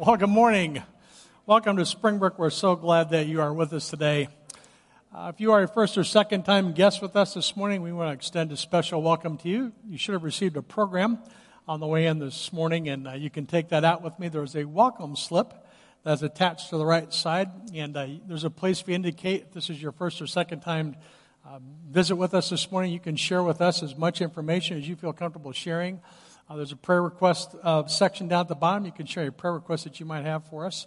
Well, good morning. Welcome to Springbrook. We're so glad that you are with us today. Uh, if you are a first or second time guest with us this morning, we want to extend a special welcome to you. You should have received a program on the way in this morning, and uh, you can take that out with me. There's a welcome slip that's attached to the right side, and uh, there's a place to indicate if this is your first or second time uh, visit with us this morning. You can share with us as much information as you feel comfortable sharing. Uh, there's a prayer request uh, section down at the bottom. You can share a prayer request that you might have for us.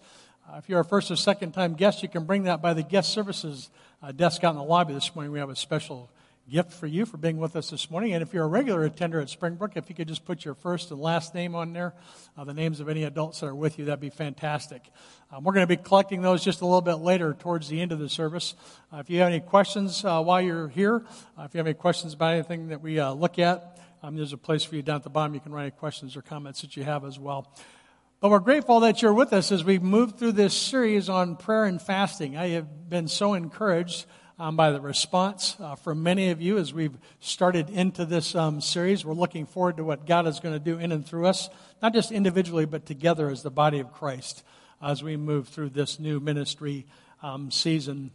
Uh, if you're a first or second time guest, you can bring that by the guest services uh, desk out in the lobby this morning. We have a special gift for you for being with us this morning. And if you're a regular attender at Springbrook, if you could just put your first and last name on there, uh, the names of any adults that are with you, that'd be fantastic. Um, we're going to be collecting those just a little bit later towards the end of the service. Uh, if you have any questions uh, while you're here, uh, if you have any questions about anything that we uh, look at, um, there's a place for you down at the bottom. You can write any questions or comments that you have as well. But we're grateful that you're with us as we move through this series on prayer and fasting. I have been so encouraged um, by the response uh, from many of you as we've started into this um, series. We're looking forward to what God is going to do in and through us, not just individually, but together as the body of Christ as we move through this new ministry um, season.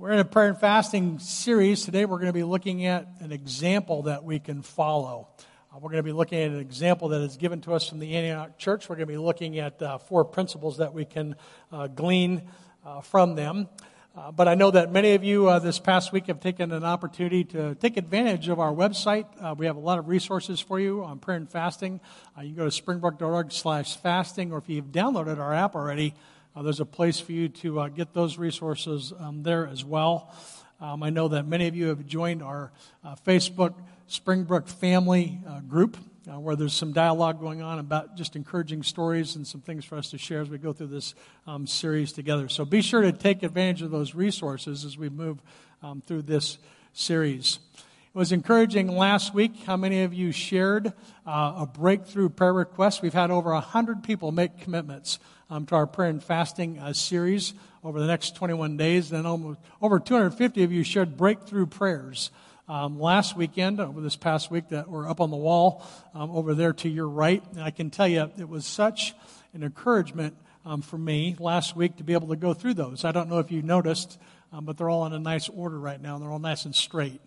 We're in a prayer and fasting series. Today we're going to be looking at an example that we can follow. Uh, we're going to be looking at an example that is given to us from the Antioch church. We're going to be looking at uh, four principles that we can uh, glean uh, from them. Uh, but I know that many of you uh, this past week have taken an opportunity to take advantage of our website. we have a lot of resources for you on prayer and fasting. you can go to springbrook.org slash fasting, or if you've downloaded our app already, there's a place for you to uh, get those resources um, there as well. Um, I know that many of you have joined our uh, Facebook Springbrook family uh, group. Uh, where there's some dialogue going on about just encouraging stories and some things for us to share as we go through this um, series together. So be sure to take advantage of those resources as we move um, through this series. It was encouraging last week how many of you shared uh, a breakthrough prayer request. We've had over 100 people make commitments um, to our prayer and fasting uh, series over the next 21 days. And almost over 250 of you shared breakthrough prayers. Um, last weekend, over this past week, that were up on the wall um, over there to your right. And I can tell you, it was such an encouragement um, for me last week to be able to go through those. I don't know if you noticed, um, but they're all in a nice order right now. and They're all nice and straight.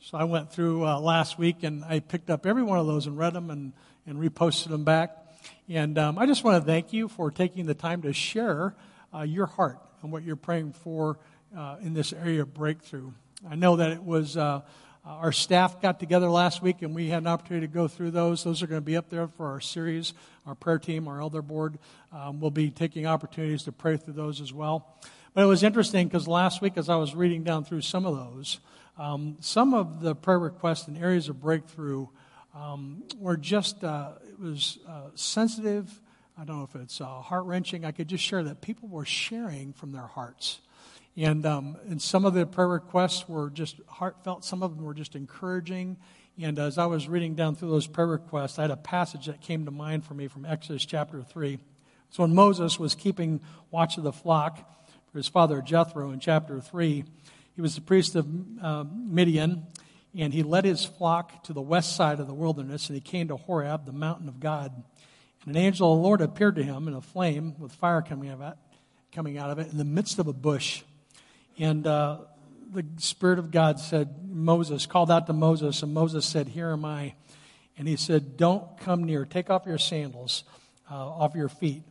So I went through uh, last week and I picked up every one of those and read them and, and reposted them back. And um, I just want to thank you for taking the time to share uh, your heart and what you're praying for uh, in this area of breakthrough. I know that it was uh, our staff got together last week and we had an opportunity to go through those. Those are going to be up there for our series. Our prayer team, our elder board, um, will be taking opportunities to pray through those as well. But it was interesting because last week, as I was reading down through some of those, um, some of the prayer requests and areas of breakthrough um, were just, uh, it was uh, sensitive. I don't know if it's uh, heart wrenching. I could just share that people were sharing from their hearts. And, um, and some of the prayer requests were just heartfelt, some of them were just encouraging. And as I was reading down through those prayer requests, I had a passage that came to mind for me from Exodus chapter 3. So when Moses was keeping watch of the flock for his father Jethro in chapter 3, he was the priest of uh, Midian, and he led his flock to the west side of the wilderness, and he came to Horeb, the mountain of God. And an angel of the Lord appeared to him in a flame with fire coming out of it, coming out of it in the midst of a bush. And uh, the Spirit of God said, Moses, called out to Moses, and Moses said, Here am I. And he said, Don't come near. Take off your sandals uh, off your feet,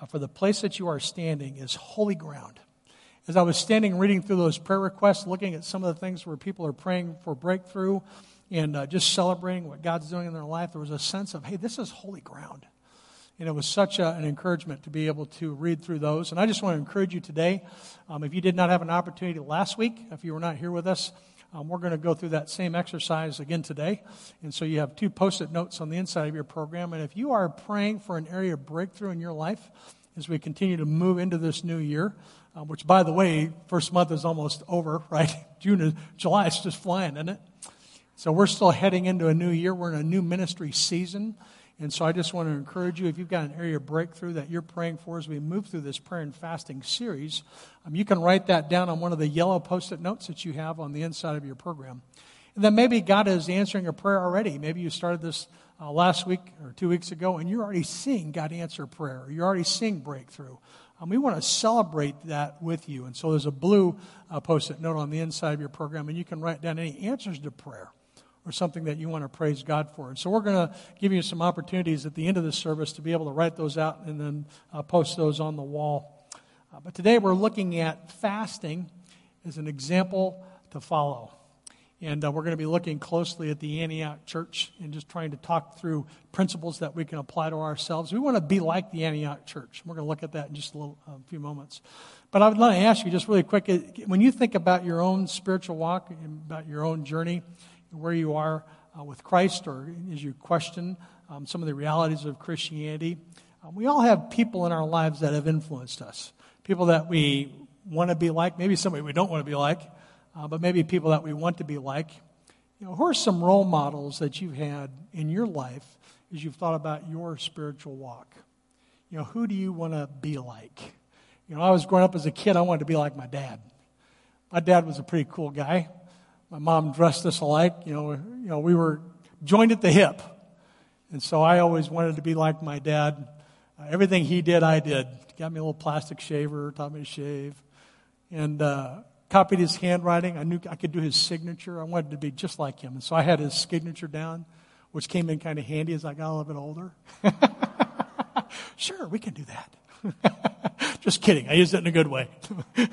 uh, for the place that you are standing is holy ground as I was standing reading through those prayer requests, looking at some of the things where people are praying for breakthrough and uh, just celebrating what God's doing in their life, there was a sense of, hey, this is holy ground. And it was such a, an encouragement to be able to read through those. And I just want to encourage you today, um, if you did not have an opportunity last week, if you were not here with us, um, we're going to go through that same exercise again today. And so you have two post it notes on the inside of your program. And if you are praying for an area of breakthrough in your life as we continue to move into this new year, uh, which, by the way, first month is almost over, right? June is, July is just flying, isn't it? So we're still heading into a new year. We're in a new ministry season. And so I just want to encourage you, if you've got an area of breakthrough that you're praying for as we move through this prayer and fasting series, um, you can write that down on one of the yellow post it notes that you have on the inside of your program. And then maybe God is answering a prayer already. Maybe you started this uh, last week or two weeks ago, and you're already seeing God answer prayer. You're already seeing breakthrough. Um, we want to celebrate that with you. And so there's a blue uh, post it note on the inside of your program, and you can write down any answers to prayer or something that you want to praise God for. And so we're going to give you some opportunities at the end of this service to be able to write those out and then uh, post those on the wall. Uh, but today we're looking at fasting as an example to follow. And uh, we're going to be looking closely at the Antioch church and just trying to talk through principles that we can apply to ourselves. We want to be like the Antioch church. We're going to look at that in just a little, few moments. But I would like to ask you just really quick uh, when you think about your own spiritual walk, and about your own journey, where you are uh, with Christ, or as you question um, some of the realities of Christianity, um, we all have people in our lives that have influenced us. People that we want to be like, maybe somebody we don't want to be like uh, but maybe people that we want to be like. You know, who are some role models that you've had in your life as you've thought about your spiritual walk? You know, who do you want to be like? You know, I was growing up as a kid, I wanted to be like my dad. My dad was a pretty cool guy. My mom dressed us alike. You know, you know, we were joined at the hip. And so I always wanted to be like my dad. Uh, everything he did, I did. Got me a little plastic shaver, taught me to shave. And uh, copied his handwriting. I knew I could do his signature. I wanted to be just like him. And so I had his signature down, which came in kind of handy as I got a little bit older. sure, we can do that. just kidding. I used it in a good way.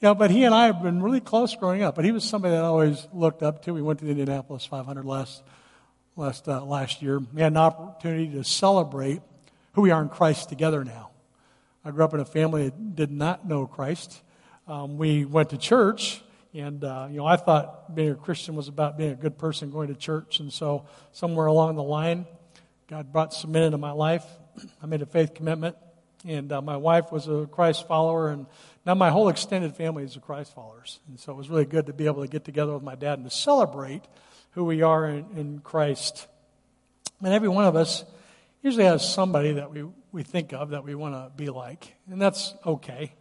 Yeah, but he and I have been really close growing up. But he was somebody that I always looked up to. We went to the Indianapolis 500 last last uh, last year. We had an opportunity to celebrate who we are in Christ together now. I grew up in a family that did not know Christ um, we went to church, and uh, you know, I thought being a Christian was about being a good person, going to church, and so somewhere along the line, God brought some men into my life. I made a faith commitment, and uh, my wife was a Christ follower, and now my whole extended family is a Christ followers, and so it was really good to be able to get together with my dad and to celebrate who we are in, in Christ. And every one of us usually has somebody that we, we think of that we want to be like, and that's okay.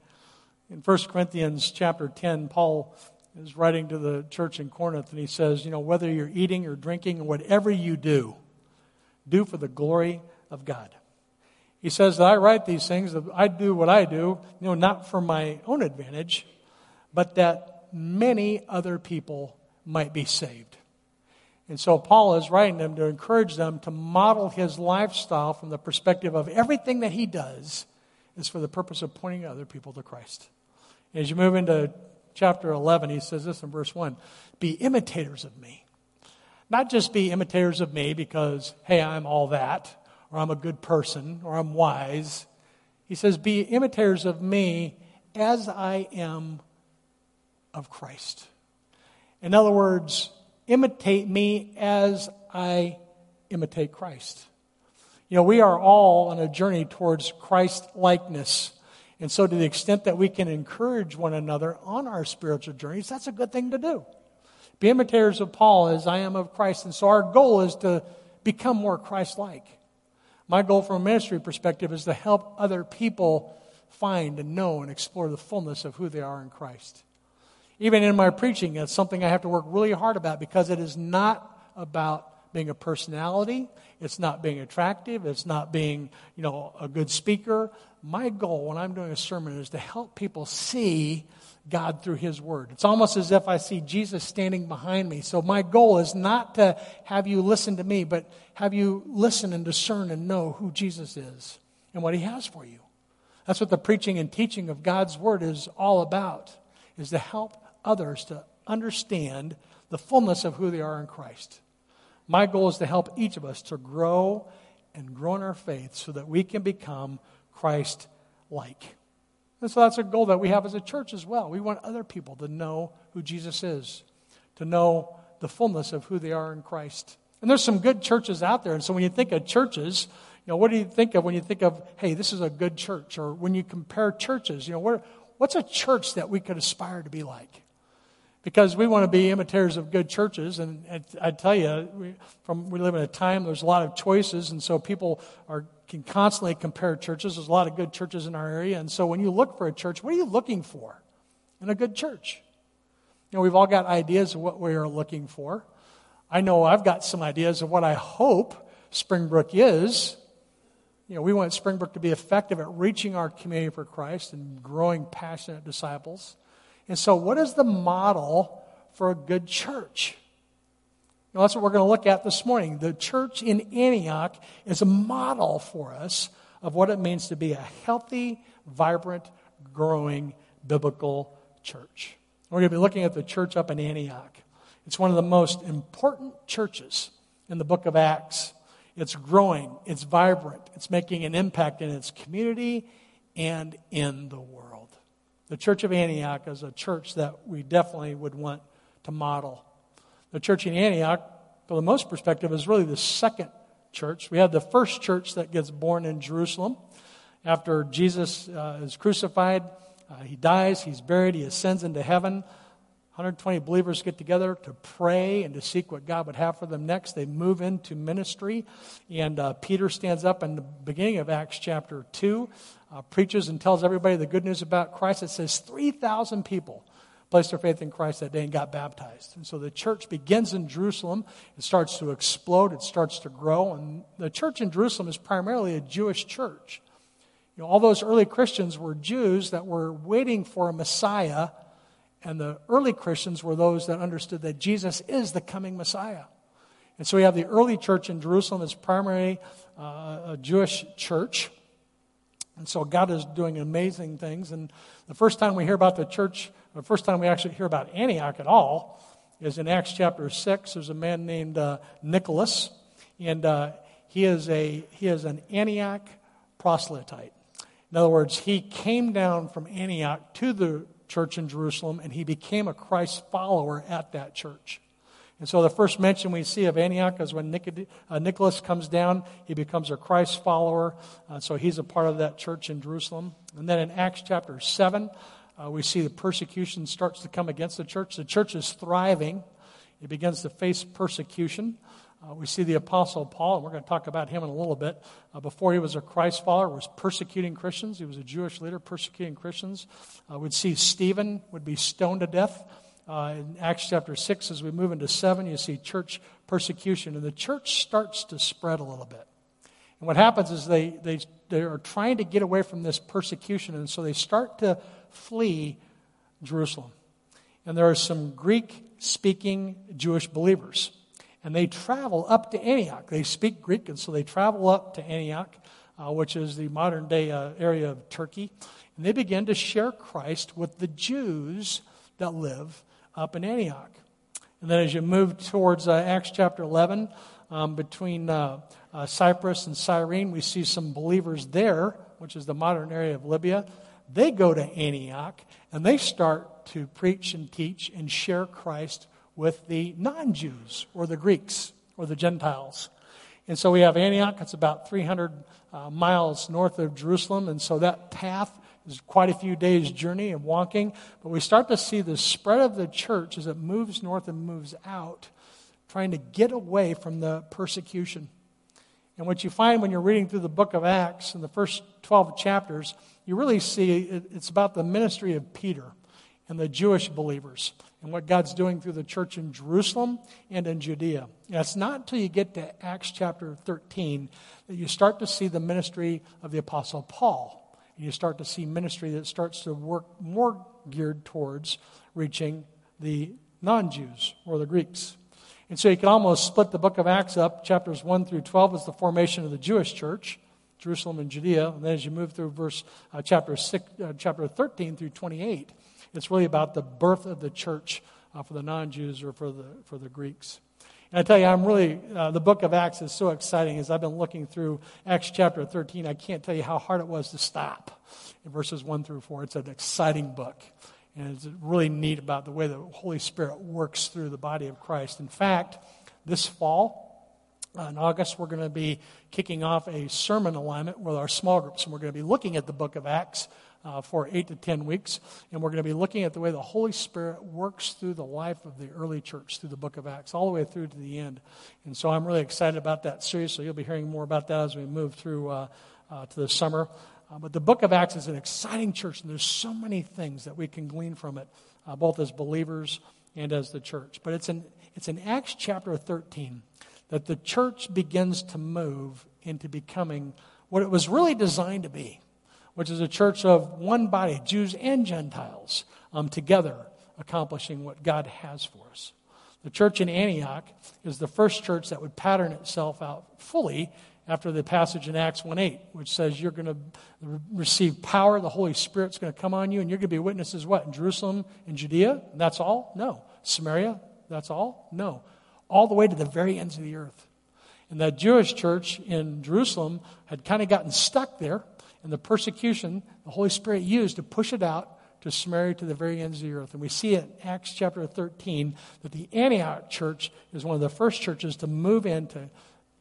In 1 Corinthians chapter 10, Paul is writing to the church in Corinth, and he says, You know, whether you're eating or drinking or whatever you do, do for the glory of God. He says that I write these things, that I do what I do, you know, not for my own advantage, but that many other people might be saved. And so Paul is writing them to encourage them to model his lifestyle from the perspective of everything that he does is for the purpose of pointing other people to Christ. As you move into chapter 11, he says this in verse 1 Be imitators of me. Not just be imitators of me because, hey, I'm all that, or I'm a good person, or I'm wise. He says, Be imitators of me as I am of Christ. In other words, imitate me as I imitate Christ. You know, we are all on a journey towards Christ likeness. And so, to the extent that we can encourage one another on our spiritual journeys, that's a good thing to do. Be imitators of Paul as I am of Christ. And so, our goal is to become more Christ like. My goal from a ministry perspective is to help other people find and know and explore the fullness of who they are in Christ. Even in my preaching, it's something I have to work really hard about because it is not about being a personality. It's not being attractive. It's not being, you know, a good speaker. My goal when I'm doing a sermon is to help people see God through His Word. It's almost as if I see Jesus standing behind me. So my goal is not to have you listen to me, but have you listen and discern and know who Jesus is and what He has for you. That's what the preaching and teaching of God's Word is all about, is to help others to understand the fullness of who they are in Christ. My goal is to help each of us to grow and grow in our faith so that we can become Christ like. And so that's a goal that we have as a church as well. We want other people to know who Jesus is, to know the fullness of who they are in Christ. And there's some good churches out there. And so when you think of churches, you know, what do you think of when you think of, hey, this is a good church? Or when you compare churches, you know, what, what's a church that we could aspire to be like? Because we want to be imitators of good churches. And I tell you, we, from, we live in a time there's a lot of choices, and so people are, can constantly compare churches. There's a lot of good churches in our area, and so when you look for a church, what are you looking for in a good church? You know, we've all got ideas of what we are looking for. I know I've got some ideas of what I hope Springbrook is. You know, we want Springbrook to be effective at reaching our community for Christ and growing passionate disciples. And so, what is the model for a good church? That's what we're going to look at this morning. The church in Antioch is a model for us of what it means to be a healthy, vibrant, growing biblical church. We're going to be looking at the church up in Antioch. It's one of the most important churches in the book of Acts. It's growing, it's vibrant, it's making an impact in its community and in the world. The church of Antioch is a church that we definitely would want to model. The church in Antioch, for the most perspective, is really the second church. We have the first church that gets born in Jerusalem after Jesus uh, is crucified. Uh, he dies, he's buried, he ascends into heaven. 120 believers get together to pray and to seek what God would have for them next. They move into ministry, and uh, Peter stands up in the beginning of Acts chapter 2, uh, preaches and tells everybody the good news about Christ. It says 3,000 people placed their faith in Christ that day and got baptized. And so the church begins in Jerusalem. It starts to explode, it starts to grow, and the church in Jerusalem is primarily a Jewish church. You know, all those early Christians were Jews that were waiting for a Messiah and the early Christians were those that understood that Jesus is the coming Messiah. And so we have the early church in Jerusalem as primarily uh, a Jewish church. And so God is doing amazing things. And the first time we hear about the church, the first time we actually hear about Antioch at all, is in Acts chapter 6. There's a man named uh, Nicholas, and uh, he, is a, he is an Antioch proselyte. In other words, he came down from Antioch to the church in Jerusalem, and he became a Christ follower at that church. And so the first mention we see of Antioch is when uh, Nicholas comes down, he becomes a Christ follower. Uh, so he's a part of that church in Jerusalem. And then in Acts chapter 7, uh, we see the persecution starts to come against the church. The church is thriving, it begins to face persecution. Uh, we see the Apostle Paul, and we're going to talk about him in a little bit. Uh, before he was a Christ follower, was persecuting Christians. He was a Jewish leader persecuting Christians. Uh, we'd see Stephen would be stoned to death. Uh, in Acts chapter 6, as we move into 7, you see church persecution, and the church starts to spread a little bit. And what happens is they, they, they are trying to get away from this persecution, and so they start to flee Jerusalem. And there are some Greek speaking Jewish believers and they travel up to Antioch. They speak Greek, and so they travel up to Antioch, uh, which is the modern day uh, area of Turkey, and they begin to share Christ with the Jews that live up in Antioch. And then as you move towards uh, Acts chapter 11, um, between uh, uh, Cyprus and Cyrene, we see some believers there, which is the modern area of Libya. They go to Antioch and they start to preach and teach and share Christ with the non Jews or the Greeks or the Gentiles. And so we have Antioch, it's about 300 uh, miles north of Jerusalem, and so that path is quite a few days' journey of walking. But we start to see the spread of the church as it moves north and moves out, trying to get away from the persecution. And what you find when you're reading through the book of Acts in the first 12 chapters, you really see it's about the ministry of Peter and the Jewish believers and what God's doing through the church in Jerusalem and in Judea. And it's not until you get to Acts chapter 13 that you start to see the ministry of the Apostle Paul. You start to see ministry that starts to work more geared towards reaching the non Jews or the Greeks. And so you can almost split the book of Acts up. Chapters 1 through 12 is the formation of the Jewish church. Jerusalem and Judea, and then as you move through verse uh, chapter six, uh, chapter 13 through 28, it's really about the birth of the church uh, for the non Jews or for the, for the Greeks. And I tell you, I'm really, uh, the book of Acts is so exciting as I've been looking through Acts chapter 13. I can't tell you how hard it was to stop in verses 1 through 4. It's an exciting book. And it's really neat about the way the Holy Spirit works through the body of Christ. In fact, this fall, uh, in August, we're going to be kicking off a sermon alignment with our small groups, and we're going to be looking at the book of Acts uh, for eight to ten weeks. And we're going to be looking at the way the Holy Spirit works through the life of the early church through the book of Acts, all the way through to the end. And so I'm really excited about that series. So you'll be hearing more about that as we move through uh, uh, to the summer. Uh, but the book of Acts is an exciting church, and there's so many things that we can glean from it, uh, both as believers and as the church. But it's in, it's in Acts chapter 13 that the church begins to move into becoming what it was really designed to be, which is a church of one body, Jews and Gentiles, um, together accomplishing what God has for us. The church in Antioch is the first church that would pattern itself out fully after the passage in Acts 1 8, which says you're going to receive power, the Holy Spirit's going to come on you, and you're going to be witnesses what? In Jerusalem and Judea? And That's all? No. Samaria? That's all? No. All the way to the very ends of the earth. And that Jewish church in Jerusalem had kind of gotten stuck there, and the persecution the Holy Spirit used to push it out to Samaria to the very ends of the earth. And we see in Acts chapter 13 that the Antioch church is one of the first churches to move into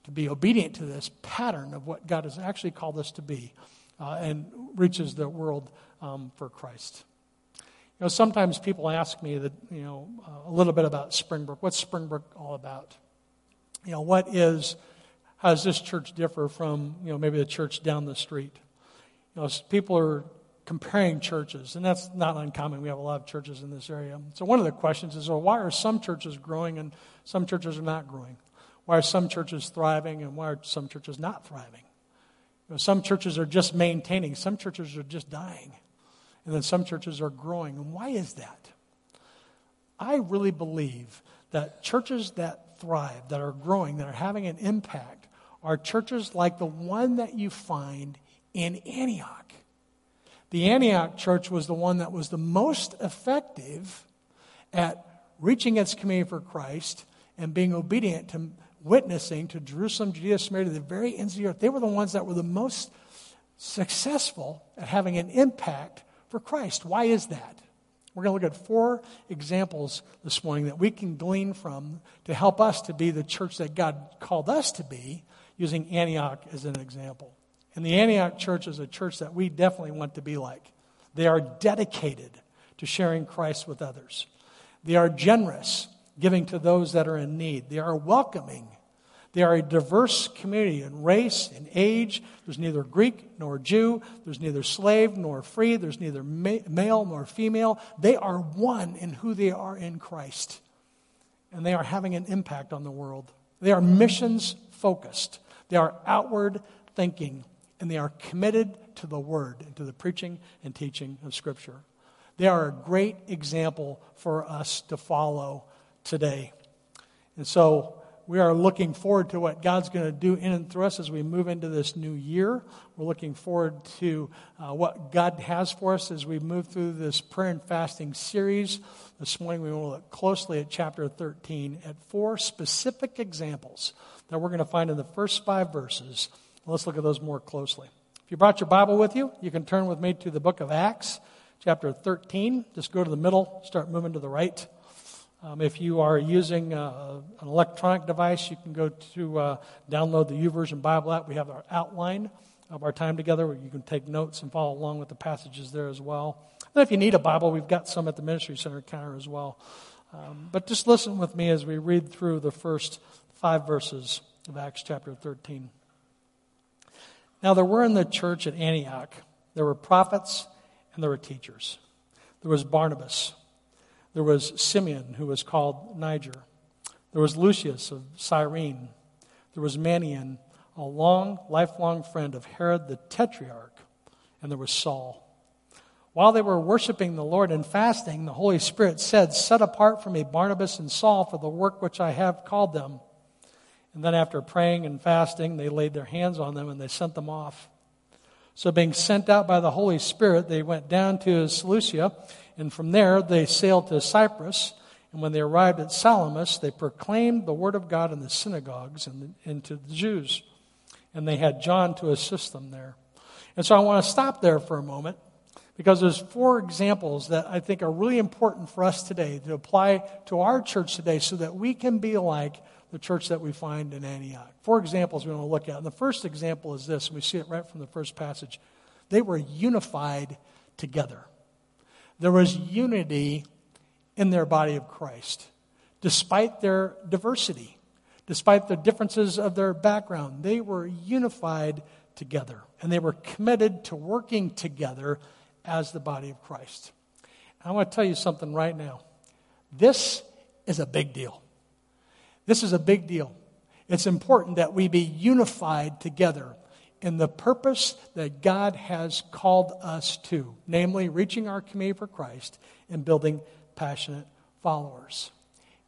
to be obedient to this pattern of what God has actually called us to be uh, and reaches the world um, for Christ. You know, sometimes people ask me that, you know, uh, a little bit about Springbrook. What's Springbrook all about? You know, what is, how does this church differ from, you know, maybe the church down the street? You know, people are comparing churches, and that's not uncommon. We have a lot of churches in this area. So one of the questions is, well, why are some churches growing and some churches are not growing? Why are some churches thriving and why are some churches not thriving? You know, some churches are just maintaining, some churches are just dying, and then some churches are growing. And why is that? I really believe that churches that thrive, that are growing, that are having an impact, are churches like the one that you find in Antioch. The Antioch church was the one that was the most effective at reaching its community for Christ and being obedient to witnessing to Jerusalem, Judea, Samaria, to the very ends of the earth. They were the ones that were the most successful at having an impact for Christ. Why is that? We're going to look at four examples this morning that we can glean from to help us to be the church that God called us to be, using Antioch as an example. And the Antioch church is a church that we definitely want to be like. They are dedicated to sharing Christ with others. They are generous giving to those that are in need. They are welcoming. They are a diverse community in race, in age. There's neither Greek nor Jew. There's neither slave nor free. There's neither ma- male nor female. They are one in who they are in Christ. And they are having an impact on the world. They are missions focused. They are outward thinking. And they are committed to the Word and to the preaching and teaching of Scripture. They are a great example for us to follow today. And so we are looking forward to what God's going to do in and through us as we move into this new year. We're looking forward to uh, what God has for us as we move through this prayer and fasting series. This morning we will look closely at chapter 13 at four specific examples that we're going to find in the first five verses. Let's look at those more closely. If you brought your Bible with you, you can turn with me to the book of Acts, chapter 13. Just go to the middle, start moving to the right. Um, if you are using uh, an electronic device, you can go to uh, download the YouVersion Bible app. We have our outline of our time together where you can take notes and follow along with the passages there as well. And if you need a Bible, we've got some at the Ministry Center counter as well. Um, but just listen with me as we read through the first five verses of Acts chapter 13. Now, there were in the church at Antioch, there were prophets and there were teachers. There was Barnabas there was Simeon, who was called Niger. There was Lucius of Cyrene. There was Manaen, a long, lifelong friend of Herod the Tetrarch. And there was Saul. While they were worshiping the Lord and fasting, the Holy Spirit said, Set apart for me Barnabas and Saul for the work which I have called them. And then, after praying and fasting, they laid their hands on them and they sent them off. So, being sent out by the Holy Spirit, they went down to Seleucia and from there they sailed to Cyprus. And when they arrived at Salamis, they proclaimed the word of God in the synagogues and, and to the Jews. And they had John to assist them there. And so I want to stop there for a moment because there's four examples that I think are really important for us today to apply to our church today so that we can be like the church that we find in Antioch. Four examples we want to look at. And the first example is this, and we see it right from the first passage. They were unified together. There was unity in their body of Christ, despite their diversity, despite the differences of their background. They were unified together, and they were committed to working together as the body of Christ. I want to tell you something right now. This is a big deal. This is a big deal. It's important that we be unified together in the purpose that God has called us to, namely reaching our community for Christ and building passionate followers.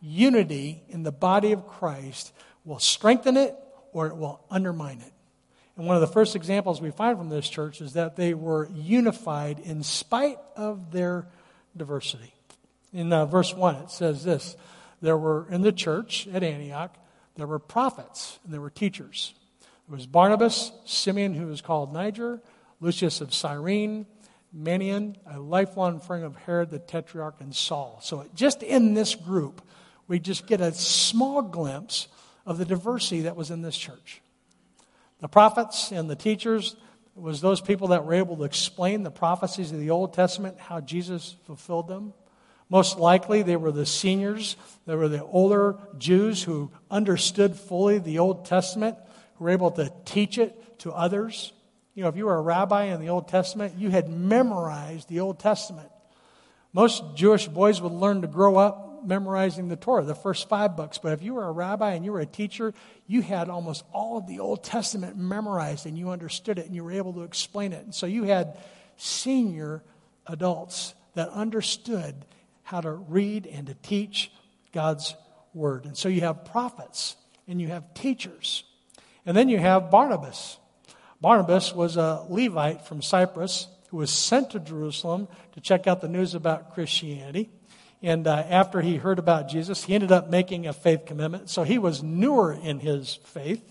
Unity in the body of Christ will strengthen it or it will undermine it. And one of the first examples we find from this church is that they were unified in spite of their diversity. In uh, verse 1, it says this There were in the church at Antioch, there were prophets and there were teachers. There was Barnabas, Simeon, who was called Niger, Lucius of Cyrene, Manaen, a lifelong friend of Herod the Tetrarch, and Saul. So just in this group, we just get a small glimpse of the diversity that was in this church. The prophets and the teachers was those people that were able to explain the prophecies of the Old Testament, how Jesus fulfilled them. Most likely, they were the seniors. They were the older Jews who understood fully the Old Testament, who were able to teach it to others. You know, if you were a rabbi in the Old Testament, you had memorized the Old Testament. Most Jewish boys would learn to grow up memorizing the Torah, the first five books. But if you were a rabbi and you were a teacher, you had almost all of the Old Testament memorized and you understood it and you were able to explain it. And so you had senior adults that understood how to read and to teach God's word. And so you have prophets and you have teachers. And then you have Barnabas. Barnabas was a Levite from Cyprus who was sent to Jerusalem to check out the news about Christianity. And uh, after he heard about Jesus, he ended up making a faith commitment. So he was newer in his faith.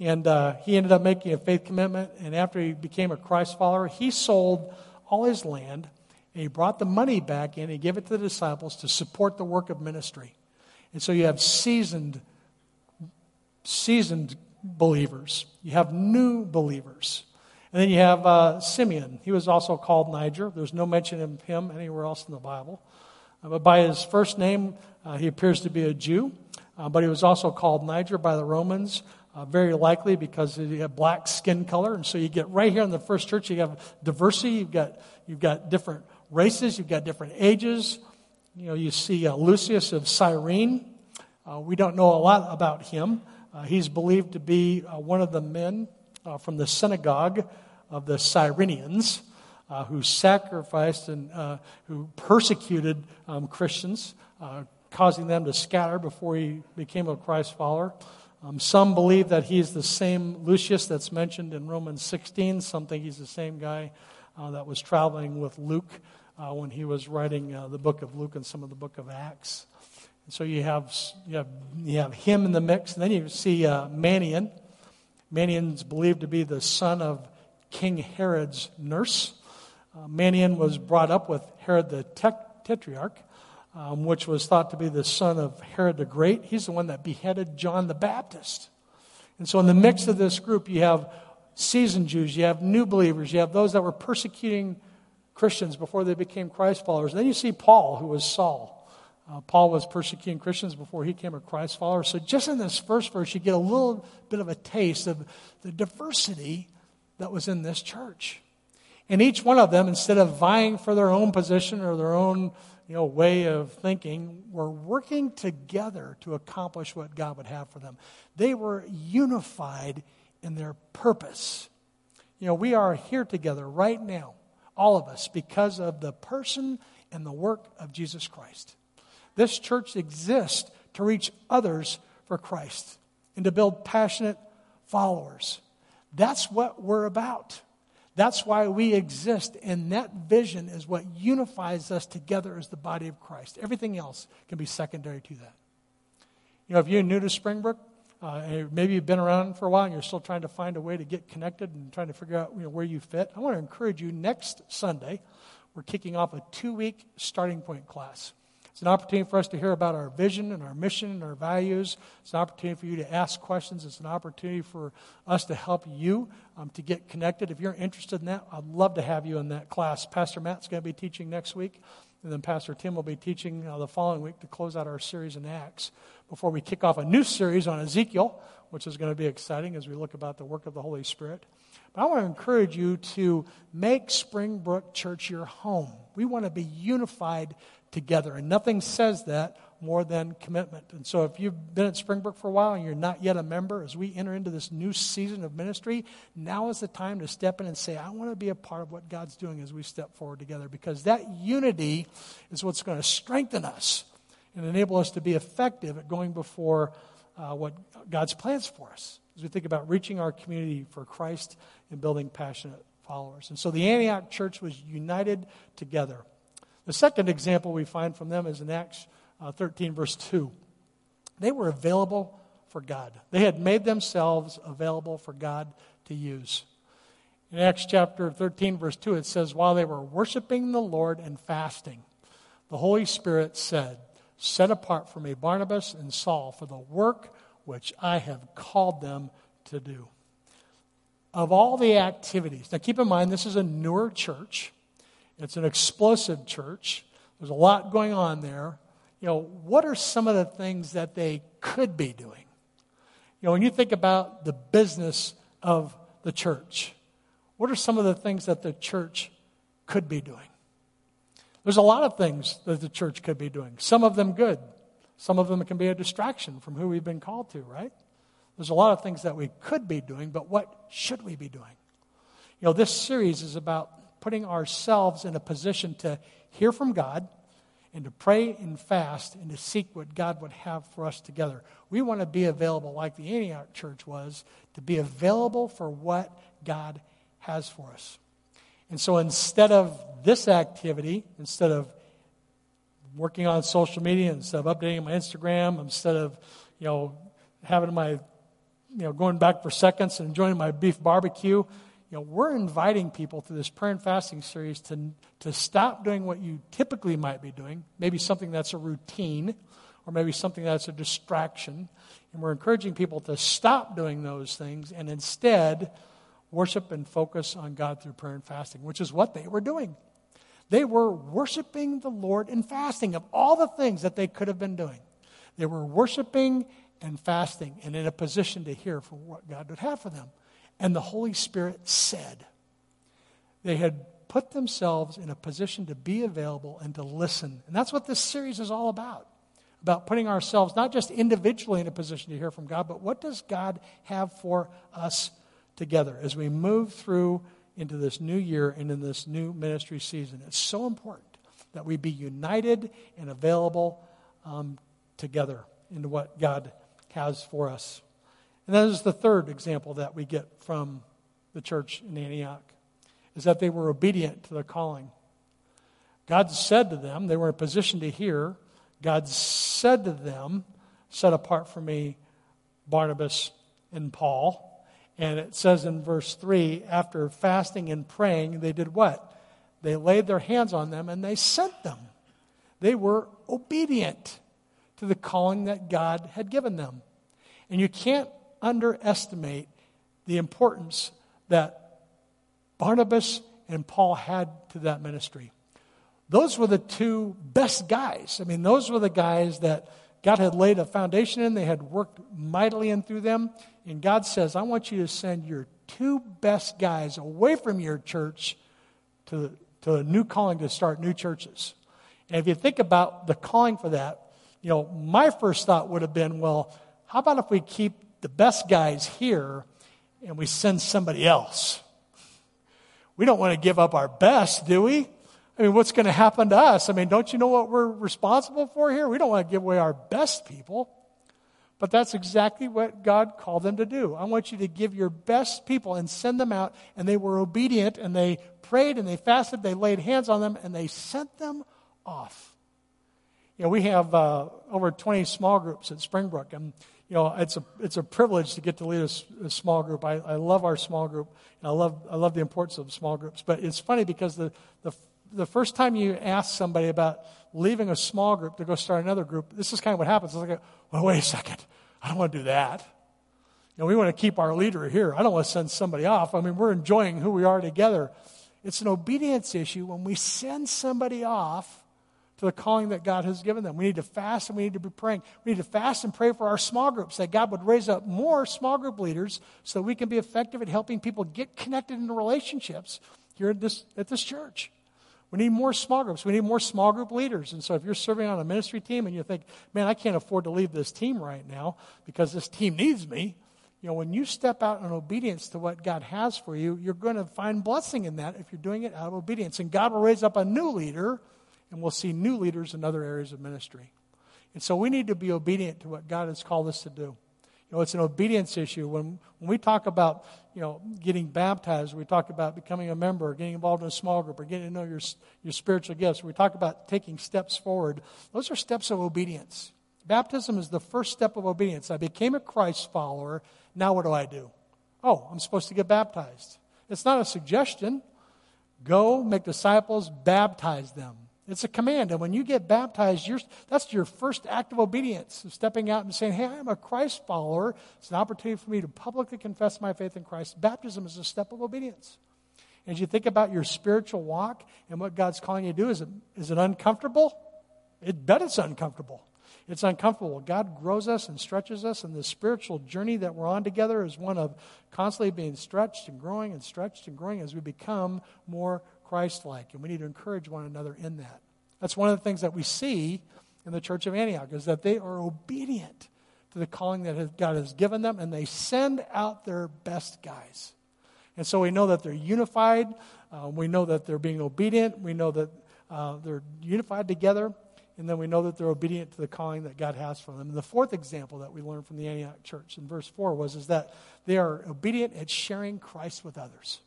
And uh, he ended up making a faith commitment. And after he became a Christ follower, he sold all his land and he brought the money back in and he gave it to the disciples to support the work of ministry. And so you have seasoned, seasoned believers, you have new believers. And then you have uh, Simeon. He was also called Niger. There's no mention of him anywhere else in the Bible. Uh, but by his first name, uh, he appears to be a Jew. Uh, but he was also called Niger by the Romans, uh, very likely because he had black skin color. And so you get right here in the first church, you have diversity. You've got, you've got different races, you've got different ages. You know, you see uh, Lucius of Cyrene. Uh, we don't know a lot about him. he's believed to be one of the men from the synagogue of the Cyrenians uh, who sacrificed and uh, who persecuted um, Christians, uh, causing them to scatter before he became a Christ follower. Um, some believe that he's the same Lucius that's mentioned in Romans 16. Some think he's the same guy uh, that was traveling with Luke uh, when he was writing uh, the book of Luke and some of the book of Acts. And so you have, you, have, you have him in the mix. And then you see uh, Manaen. Manaen's believed to be the son of King Herod's nurse. Uh, Manaen was brought up with Herod the Tetrarch, um, which was thought to be the son of Herod the Great. He's the one that beheaded John the Baptist. And so, in the mix of this group, you have seasoned Jews, you have new believers, you have those that were persecuting Christians before they became Christ followers. And then you see Paul, who was Saul. Uh, Paul was persecuting Christians before he became a Christ follower. So, just in this first verse, you get a little bit of a taste of the diversity that was in this church. And each one of them, instead of vying for their own position or their own you know, way of thinking, were working together to accomplish what God would have for them. They were unified in their purpose. You know, we are here together right now, all of us, because of the person and the work of Jesus Christ. This church exists to reach others for Christ and to build passionate followers. That's what we're about. That's why we exist, and that vision is what unifies us together as the body of Christ. Everything else can be secondary to that. You know, if you're new to Springbrook, uh, maybe you've been around for a while and you're still trying to find a way to get connected and trying to figure out you know, where you fit, I want to encourage you next Sunday, we're kicking off a two week starting point class. It's an opportunity for us to hear about our vision and our mission and our values. It's an opportunity for you to ask questions. It's an opportunity for us to help you um, to get connected. If you're interested in that, I'd love to have you in that class. Pastor Matt's going to be teaching next week, and then Pastor Tim will be teaching uh, the following week to close out our series in Acts before we kick off a new series on Ezekiel, which is going to be exciting as we look about the work of the Holy Spirit. But I want to encourage you to make Springbrook Church your home. We want to be unified together. And nothing says that more than commitment. And so if you've been at Springbrook for a while and you're not yet a member, as we enter into this new season of ministry, now is the time to step in and say, I want to be a part of what God's doing as we step forward together. Because that unity is what's going to strengthen us and enable us to be effective at going before uh, what God's plans for us as we think about reaching our community for Christ and building passionate followers. And so the Antioch church was united together. The second example we find from them is in Acts uh, 13, verse 2. They were available for God, they had made themselves available for God to use. In Acts chapter 13, verse 2, it says, While they were worshiping the Lord and fasting, the Holy Spirit said, Set apart for me Barnabas and Saul for the work which I have called them to do. Of all the activities, now keep in mind, this is a newer church. It's an explosive church. There's a lot going on there you know, what are some of the things that they could be doing? You know, when you think about the business of the church, what are some of the things that the church could be doing? There's a lot of things that the church could be doing, some of them good. Some of them can be a distraction from who we've been called to, right? There's a lot of things that we could be doing, but what should we be doing? You know, this series is about putting ourselves in a position to hear from God and to pray and fast and to seek what God would have for us together. We want to be available, like the Antioch church was, to be available for what God has for us. And so instead of this activity, instead of working on social media, instead of updating my Instagram, instead of, you know, having my, you know, going back for seconds and enjoying my beef barbecue, you know, we're inviting people through this prayer and fasting series to, to stop doing what you typically might be doing, maybe something that's a routine, or maybe something that's a distraction. And we're encouraging people to stop doing those things and instead worship and focus on God through prayer and fasting, which is what they were doing. They were worshiping the Lord and fasting of all the things that they could have been doing. They were worshiping and fasting and in a position to hear from what God would have for them. And the Holy Spirit said. They had put themselves in a position to be available and to listen. And that's what this series is all about about putting ourselves not just individually in a position to hear from God, but what does God have for us together as we move through into this new year and in this new ministry season? It's so important that we be united and available um, together into what God has for us. And that is the third example that we get from the church in Antioch, is that they were obedient to the calling. God said to them, they were in a position to hear, God said to them, set apart for me Barnabas and Paul. And it says in verse 3 after fasting and praying, they did what? They laid their hands on them and they sent them. They were obedient to the calling that God had given them. And you can't underestimate the importance that Barnabas and Paul had to that ministry. Those were the two best guys. I mean, those were the guys that God had laid a foundation in, they had worked mightily in through them. And God says, I want you to send your two best guys away from your church to, to a new calling to start new churches. And if you think about the calling for that, you know, my first thought would have been, well, how about if we keep the best guys here and we send somebody else. We don't want to give up our best, do we? I mean, what's going to happen to us? I mean, don't you know what we're responsible for here? We don't want to give away our best people. But that's exactly what God called them to do. I want you to give your best people and send them out. And they were obedient and they prayed and they fasted. They laid hands on them and they sent them off. You know, we have uh, over 20 small groups at Springbrook. And you know, it's a, it's a privilege to get to lead a, a small group. I, I love our small group. And I love, I love the importance of small groups. But it's funny because the, the, the first time you ask somebody about leaving a small group to go start another group, this is kind of what happens. It's like, well, wait a second. I don't want to do that. You know, we want to keep our leader here. I don't want to send somebody off. I mean, we're enjoying who we are together. It's an obedience issue when we send somebody off to the calling that God has given them. We need to fast and we need to be praying. We need to fast and pray for our small groups, that God would raise up more small group leaders so we can be effective at helping people get connected into relationships here at this, at this church. We need more small groups. We need more small group leaders. And so if you're serving on a ministry team and you think, man, I can't afford to leave this team right now because this team needs me, you know, when you step out in obedience to what God has for you, you're going to find blessing in that if you're doing it out of obedience. And God will raise up a new leader, and we'll see new leaders in other areas of ministry. And so we need to be obedient to what God has called us to do. You know, it's an obedience issue. When, when we talk about, you know, getting baptized, we talk about becoming a member, getting involved in a small group, or getting to know your, your spiritual gifts. We talk about taking steps forward. Those are steps of obedience. Baptism is the first step of obedience. I became a Christ follower. Now what do I do? Oh, I'm supposed to get baptized. It's not a suggestion. Go, make disciples, baptize them. It's a command. And when you get baptized, that's your first act of obedience, of stepping out and saying, Hey, I'm a Christ follower. It's an opportunity for me to publicly confess my faith in Christ. Baptism is a step of obedience. As you think about your spiritual walk and what God's calling you to do, is it, is it uncomfortable? It bet it's uncomfortable. It's uncomfortable. God grows us and stretches us, and the spiritual journey that we're on together is one of constantly being stretched and growing and stretched and growing as we become more Christ like. And we need to encourage one another in that. That's one of the things that we see in the church of Antioch is that they are obedient to the calling that God has given them and they send out their best guys. And so we know that they're unified. Uh, we know that they're being obedient. We know that uh, they're unified together. And then we know that they're obedient to the calling that God has for them. And the fourth example that we learned from the Antioch church in verse 4 was is that they are obedient at sharing Christ with others.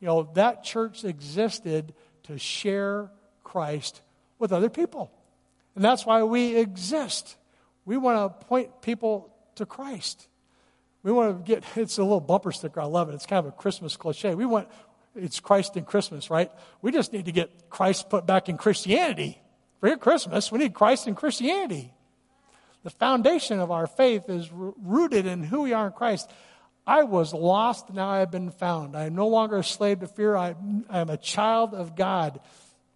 You know, that church existed to share Christ with other people. And that's why we exist. We want to point people to Christ. We want to get, it's a little bumper sticker. I love it. It's kind of a Christmas cliche. We want, it's Christ in Christmas, right? We just need to get Christ put back in Christianity. Forget Christmas. We need Christ in Christianity. The foundation of our faith is rooted in who we are in Christ. I was lost, now I have been found. I am no longer a slave to fear. I, I am a child of God.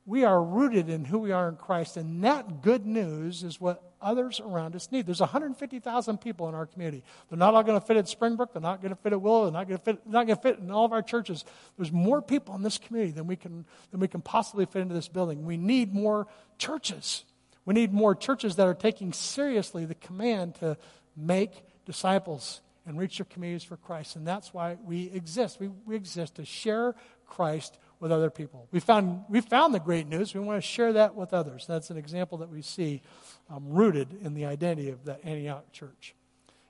We are rooted in who we are in Christ, and that good news is what others around us need. There's 150,000 people in our community. They're not all going to fit at Springbrook. They're not going to fit at Willow. They're not going to fit. Not going to fit in all of our churches. There's more people in this community than we can than we can possibly fit into this building. We need more churches. We need more churches that are taking seriously the command to make disciples and reach your communities for Christ. And that's why we exist. We, we exist to share Christ with other people. We found, we found the great news. We want to share that with others. That's an example that we see um, rooted in the identity of the Antioch church.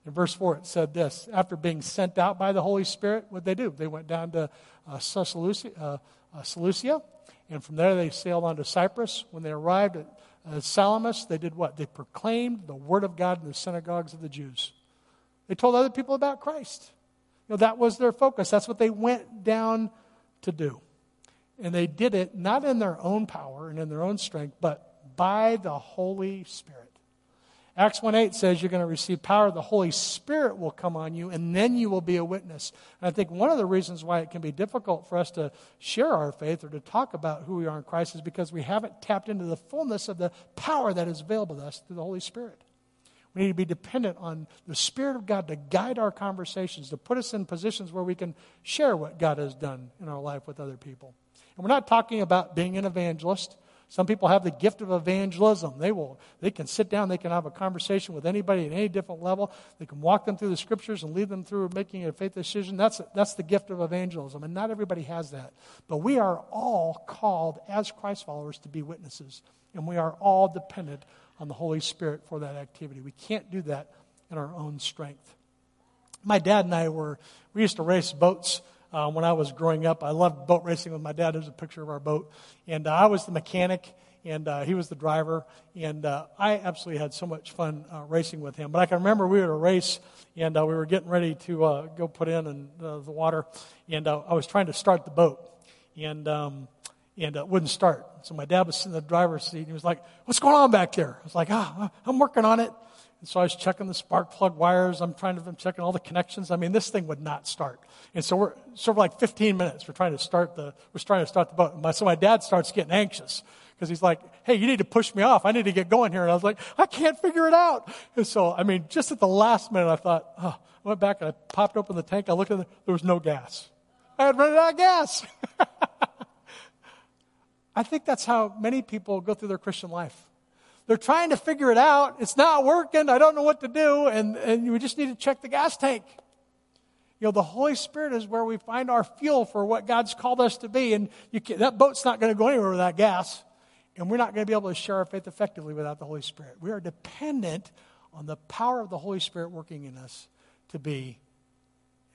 In verse 4, it said this After being sent out by the Holy Spirit, what they do? They went down to uh, Seleucia, uh, uh, Seleucia, and from there they sailed on to Cyprus. When they arrived at uh, Salamis, they did what? They proclaimed the word of God in the synagogues of the Jews. They told other people about Christ. You know, that was their focus. That's what they went down to do. And they did it not in their own power and in their own strength, but by the Holy Spirit. Acts 1 8 says you're going to receive power. The Holy Spirit will come on you, and then you will be a witness. And I think one of the reasons why it can be difficult for us to share our faith or to talk about who we are in Christ is because we haven't tapped into the fullness of the power that is available to us through the Holy Spirit. We need to be dependent on the Spirit of God to guide our conversations, to put us in positions where we can share what God has done in our life with other people. And we're not talking about being an evangelist. Some people have the gift of evangelism. They will they can sit down, they can have a conversation with anybody at any different level. They can walk them through the scriptures and lead them through making a faith decision. That's that's the gift of evangelism. And not everybody has that. But we are all called as Christ followers to be witnesses. And we are all dependent on the Holy Spirit for that activity. We can't do that in our own strength. My dad and I were, we used to race boats uh, when I was growing up. I loved boat racing with my dad. There's a picture of our boat. And uh, I was the mechanic, and uh, he was the driver. And uh, I absolutely had so much fun uh, racing with him. But I can remember we were at a race, and uh, we were getting ready to go put in, in the water. And I was trying to start the boat. And um, and it wouldn't start. So my dad was in the driver's seat and he was like, What's going on back there? I was like, Ah, I'm working on it. And so I was checking the spark plug wires. I'm trying to, I'm checking all the connections. I mean, this thing would not start. And so we're sort of like 15 minutes. We're trying to start the, we're trying to start the boat. So my dad starts getting anxious because he's like, Hey, you need to push me off. I need to get going here. And I was like, I can't figure it out. And so, I mean, just at the last minute, I thought, oh, I went back and I popped open the tank. I looked at it. There was no gas. I had run out of gas. I think that's how many people go through their Christian life. They're trying to figure it out. It's not working. I don't know what to do. And, and we just need to check the gas tank. You know, the Holy Spirit is where we find our fuel for what God's called us to be. And can, that boat's not going to go anywhere without gas. And we're not going to be able to share our faith effectively without the Holy Spirit. We are dependent on the power of the Holy Spirit working in us to be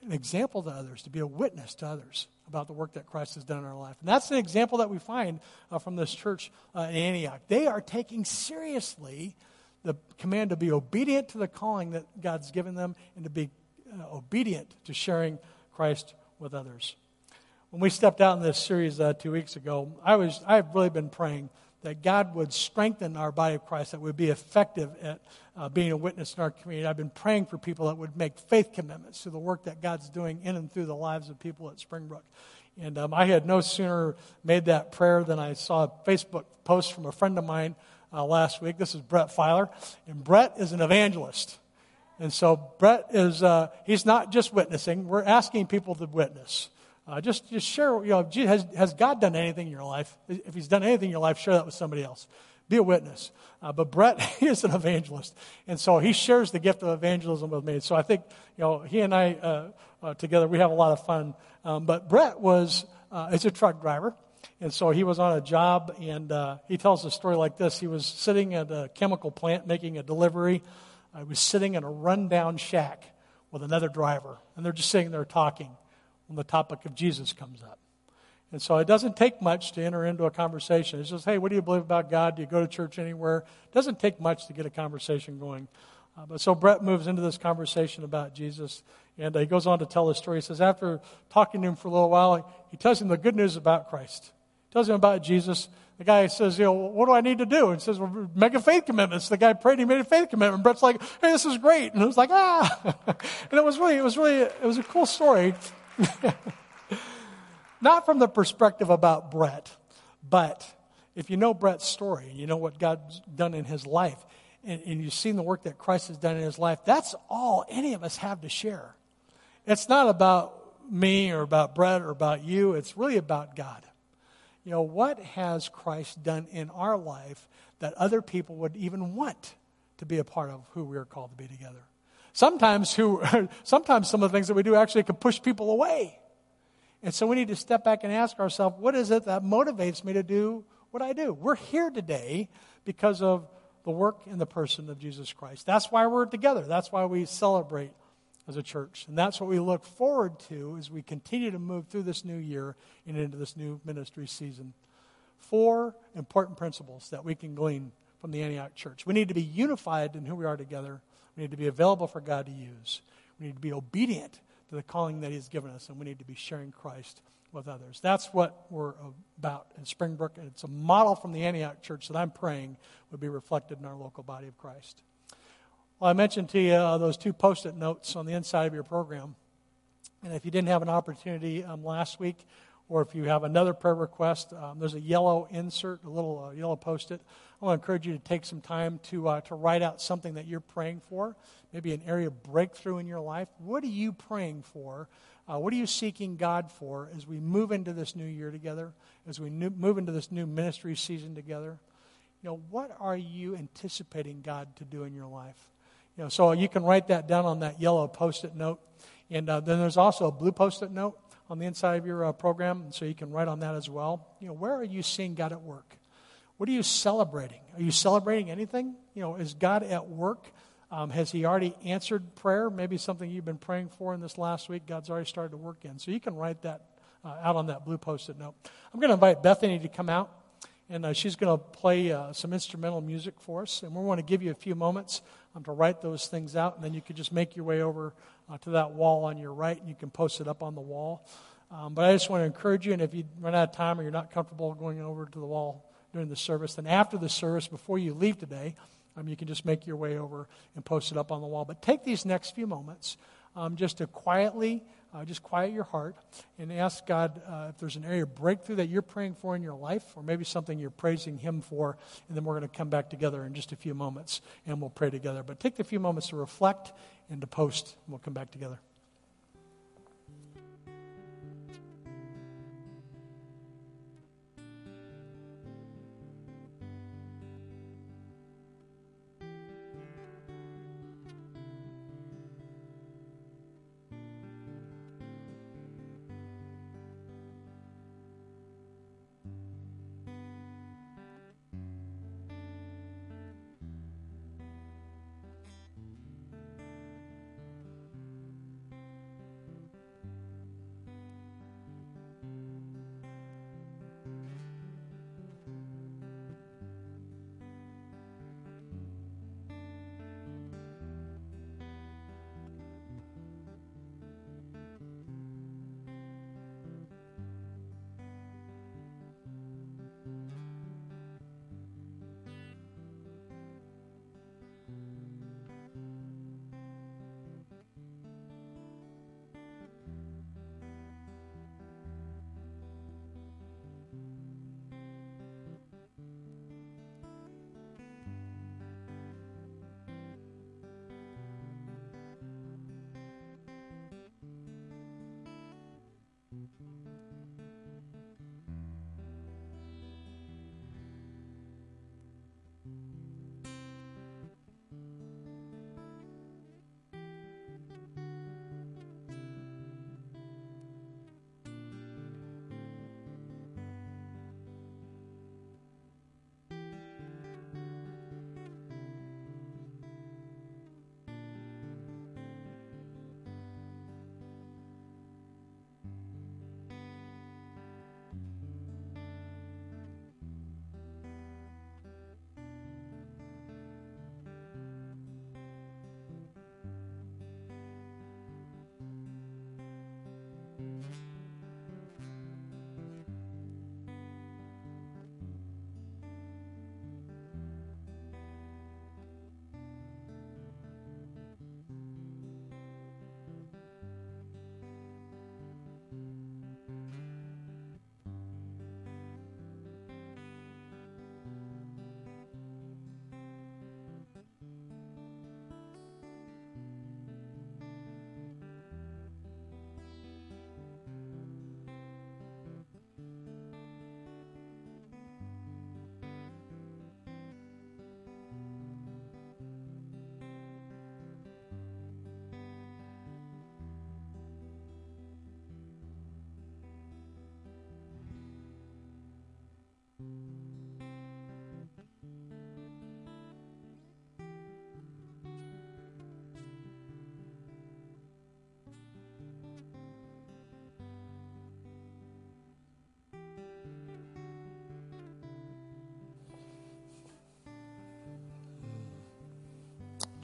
an example to others, to be a witness to others about the work that Christ has done in our life. And that's an example that we find uh, from this church uh, in Antioch. They are taking seriously the command to be obedient to the calling that God's given them and to be uh, obedient to sharing Christ with others. When we stepped out in this series uh, two weeks ago, I was I've really been praying that God would strengthen our body of Christ, that would be effective at uh, being a witness in our community. I've been praying for people that would make faith commitments to the work that God's doing in and through the lives of people at Springbrook. And um, I had no sooner made that prayer than I saw a Facebook post from a friend of mine uh, last week. This is Brett Filer. And Brett is an evangelist. And so Brett is, uh, he's not just witnessing, we're asking people to witness. Uh, just, just share, you know, has, has God done anything in your life? If He's done anything in your life, share that with somebody else. Be a witness. Uh, but Brett is an evangelist. And so he shares the gift of evangelism with me. So I think, you know, he and I uh, uh together, we have a lot of fun. Um, but Brett was, uh, is a truck driver. And so he was on a job, and uh, he tells a story like this. He was sitting at a chemical plant making a delivery. I was sitting in a rundown shack with another driver, and they're just sitting there talking when the topic of Jesus comes up. And so it doesn't take much to enter into a conversation. It's just, hey, what do you believe about God? Do you go to church anywhere? It doesn't take much to get a conversation going. Uh, but so Brett moves into this conversation about Jesus, and uh, he goes on to tell the story. He says, after talking to him for a little while, he tells him the good news about Christ. He tells him about Jesus. The guy says, you know, what do I need to do? And he says, well, make a faith commitment. So the guy prayed, he made a faith commitment. Brett's like, hey, this is great. And it was like, ah. and it was really, it was really, it was a cool story. Not from the perspective about Brett, but if you know Brett's story and you know what God's done in his life, and, and you've seen the work that Christ has done in his life, that's all any of us have to share. It's not about me or about Brett or about you, it's really about God. You know, what has Christ done in our life that other people would even want to be a part of who we are called to be together? Sometimes, who, sometimes some of the things that we do actually can push people away. And so we need to step back and ask ourselves, what is it that motivates me to do what I do? We're here today because of the work and the person of Jesus Christ. That's why we're together. That's why we celebrate as a church. And that's what we look forward to as we continue to move through this new year and into this new ministry season. Four important principles that we can glean from the Antioch church. We need to be unified in who we are together. We need to be available for God to use. We need to be obedient to the calling that He's given us, and we need to be sharing Christ with others. That's what we're about in Springbrook, and it's a model from the Antioch church that I'm praying would be reflected in our local body of Christ. Well, I mentioned to you uh, those two post it notes on the inside of your program. And if you didn't have an opportunity um, last week, or if you have another prayer request, um, there's a yellow insert, a little uh, yellow post it. I want to encourage you to take some time to, uh, to write out something that you're praying for, maybe an area of breakthrough in your life. What are you praying for? Uh, what are you seeking God for as we move into this new year together, as we new, move into this new ministry season together? You know, what are you anticipating God to do in your life? You know, so you can write that down on that yellow post-it note. And uh, then there's also a blue post-it note on the inside of your uh, program, so you can write on that as well. You know, where are you seeing God at work? What are you celebrating? Are you celebrating anything? You know, is God at work? Um, has He already answered prayer? Maybe something you've been praying for in this last week, God's already started to work in. So you can write that uh, out on that blue post it note. I'm going to invite Bethany to come out, and uh, she's going to play uh, some instrumental music for us. And we want to give you a few moments um, to write those things out, and then you could just make your way over uh, to that wall on your right, and you can post it up on the wall. Um, but I just want to encourage you, and if you run out of time or you're not comfortable going over to the wall during the service, then after the service, before you leave today, um, you can just make your way over and post it up on the wall. But take these next few moments um, just to quietly, uh, just quiet your heart and ask God uh, if there's an area of breakthrough that you're praying for in your life, or maybe something you're praising Him for. And then we're going to come back together in just a few moments and we'll pray together. But take the few moments to reflect and to post, and we'll come back together.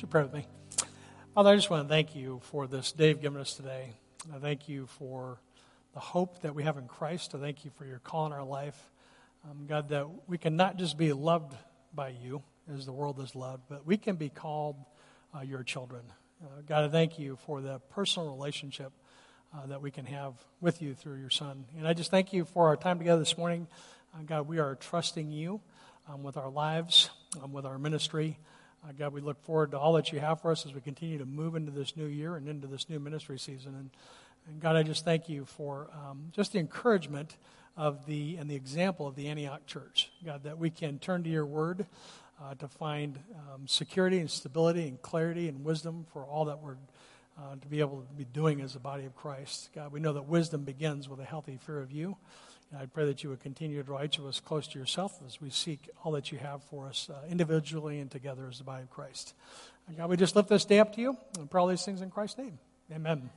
Would you pray with me? Father, I just want to thank you for this day you've given us today. I thank you for the hope that we have in Christ. I thank you for your call in our life. Um, God, that we can not just be loved by you as the world is loved, but we can be called uh, your children. Uh, God, I thank you for the personal relationship uh, that we can have with you through your Son. And I just thank you for our time together this morning. Uh, God, we are trusting you um, with our lives, um, with our ministry. Uh, God, we look forward to all that you have for us as we continue to move into this new year and into this new ministry season. And, and God, I just thank you for um, just the encouragement of the and the example of the Antioch church. God, that we can turn to your word uh, to find um, security and stability and clarity and wisdom for all that we're uh, to be able to be doing as a body of Christ. God, we know that wisdom begins with a healthy fear of you. I pray that you would continue to draw each of us close to yourself as we seek all that you have for us uh, individually and together as the body of Christ. And God, we just lift this day up to you and pray all these things in Christ's name. Amen.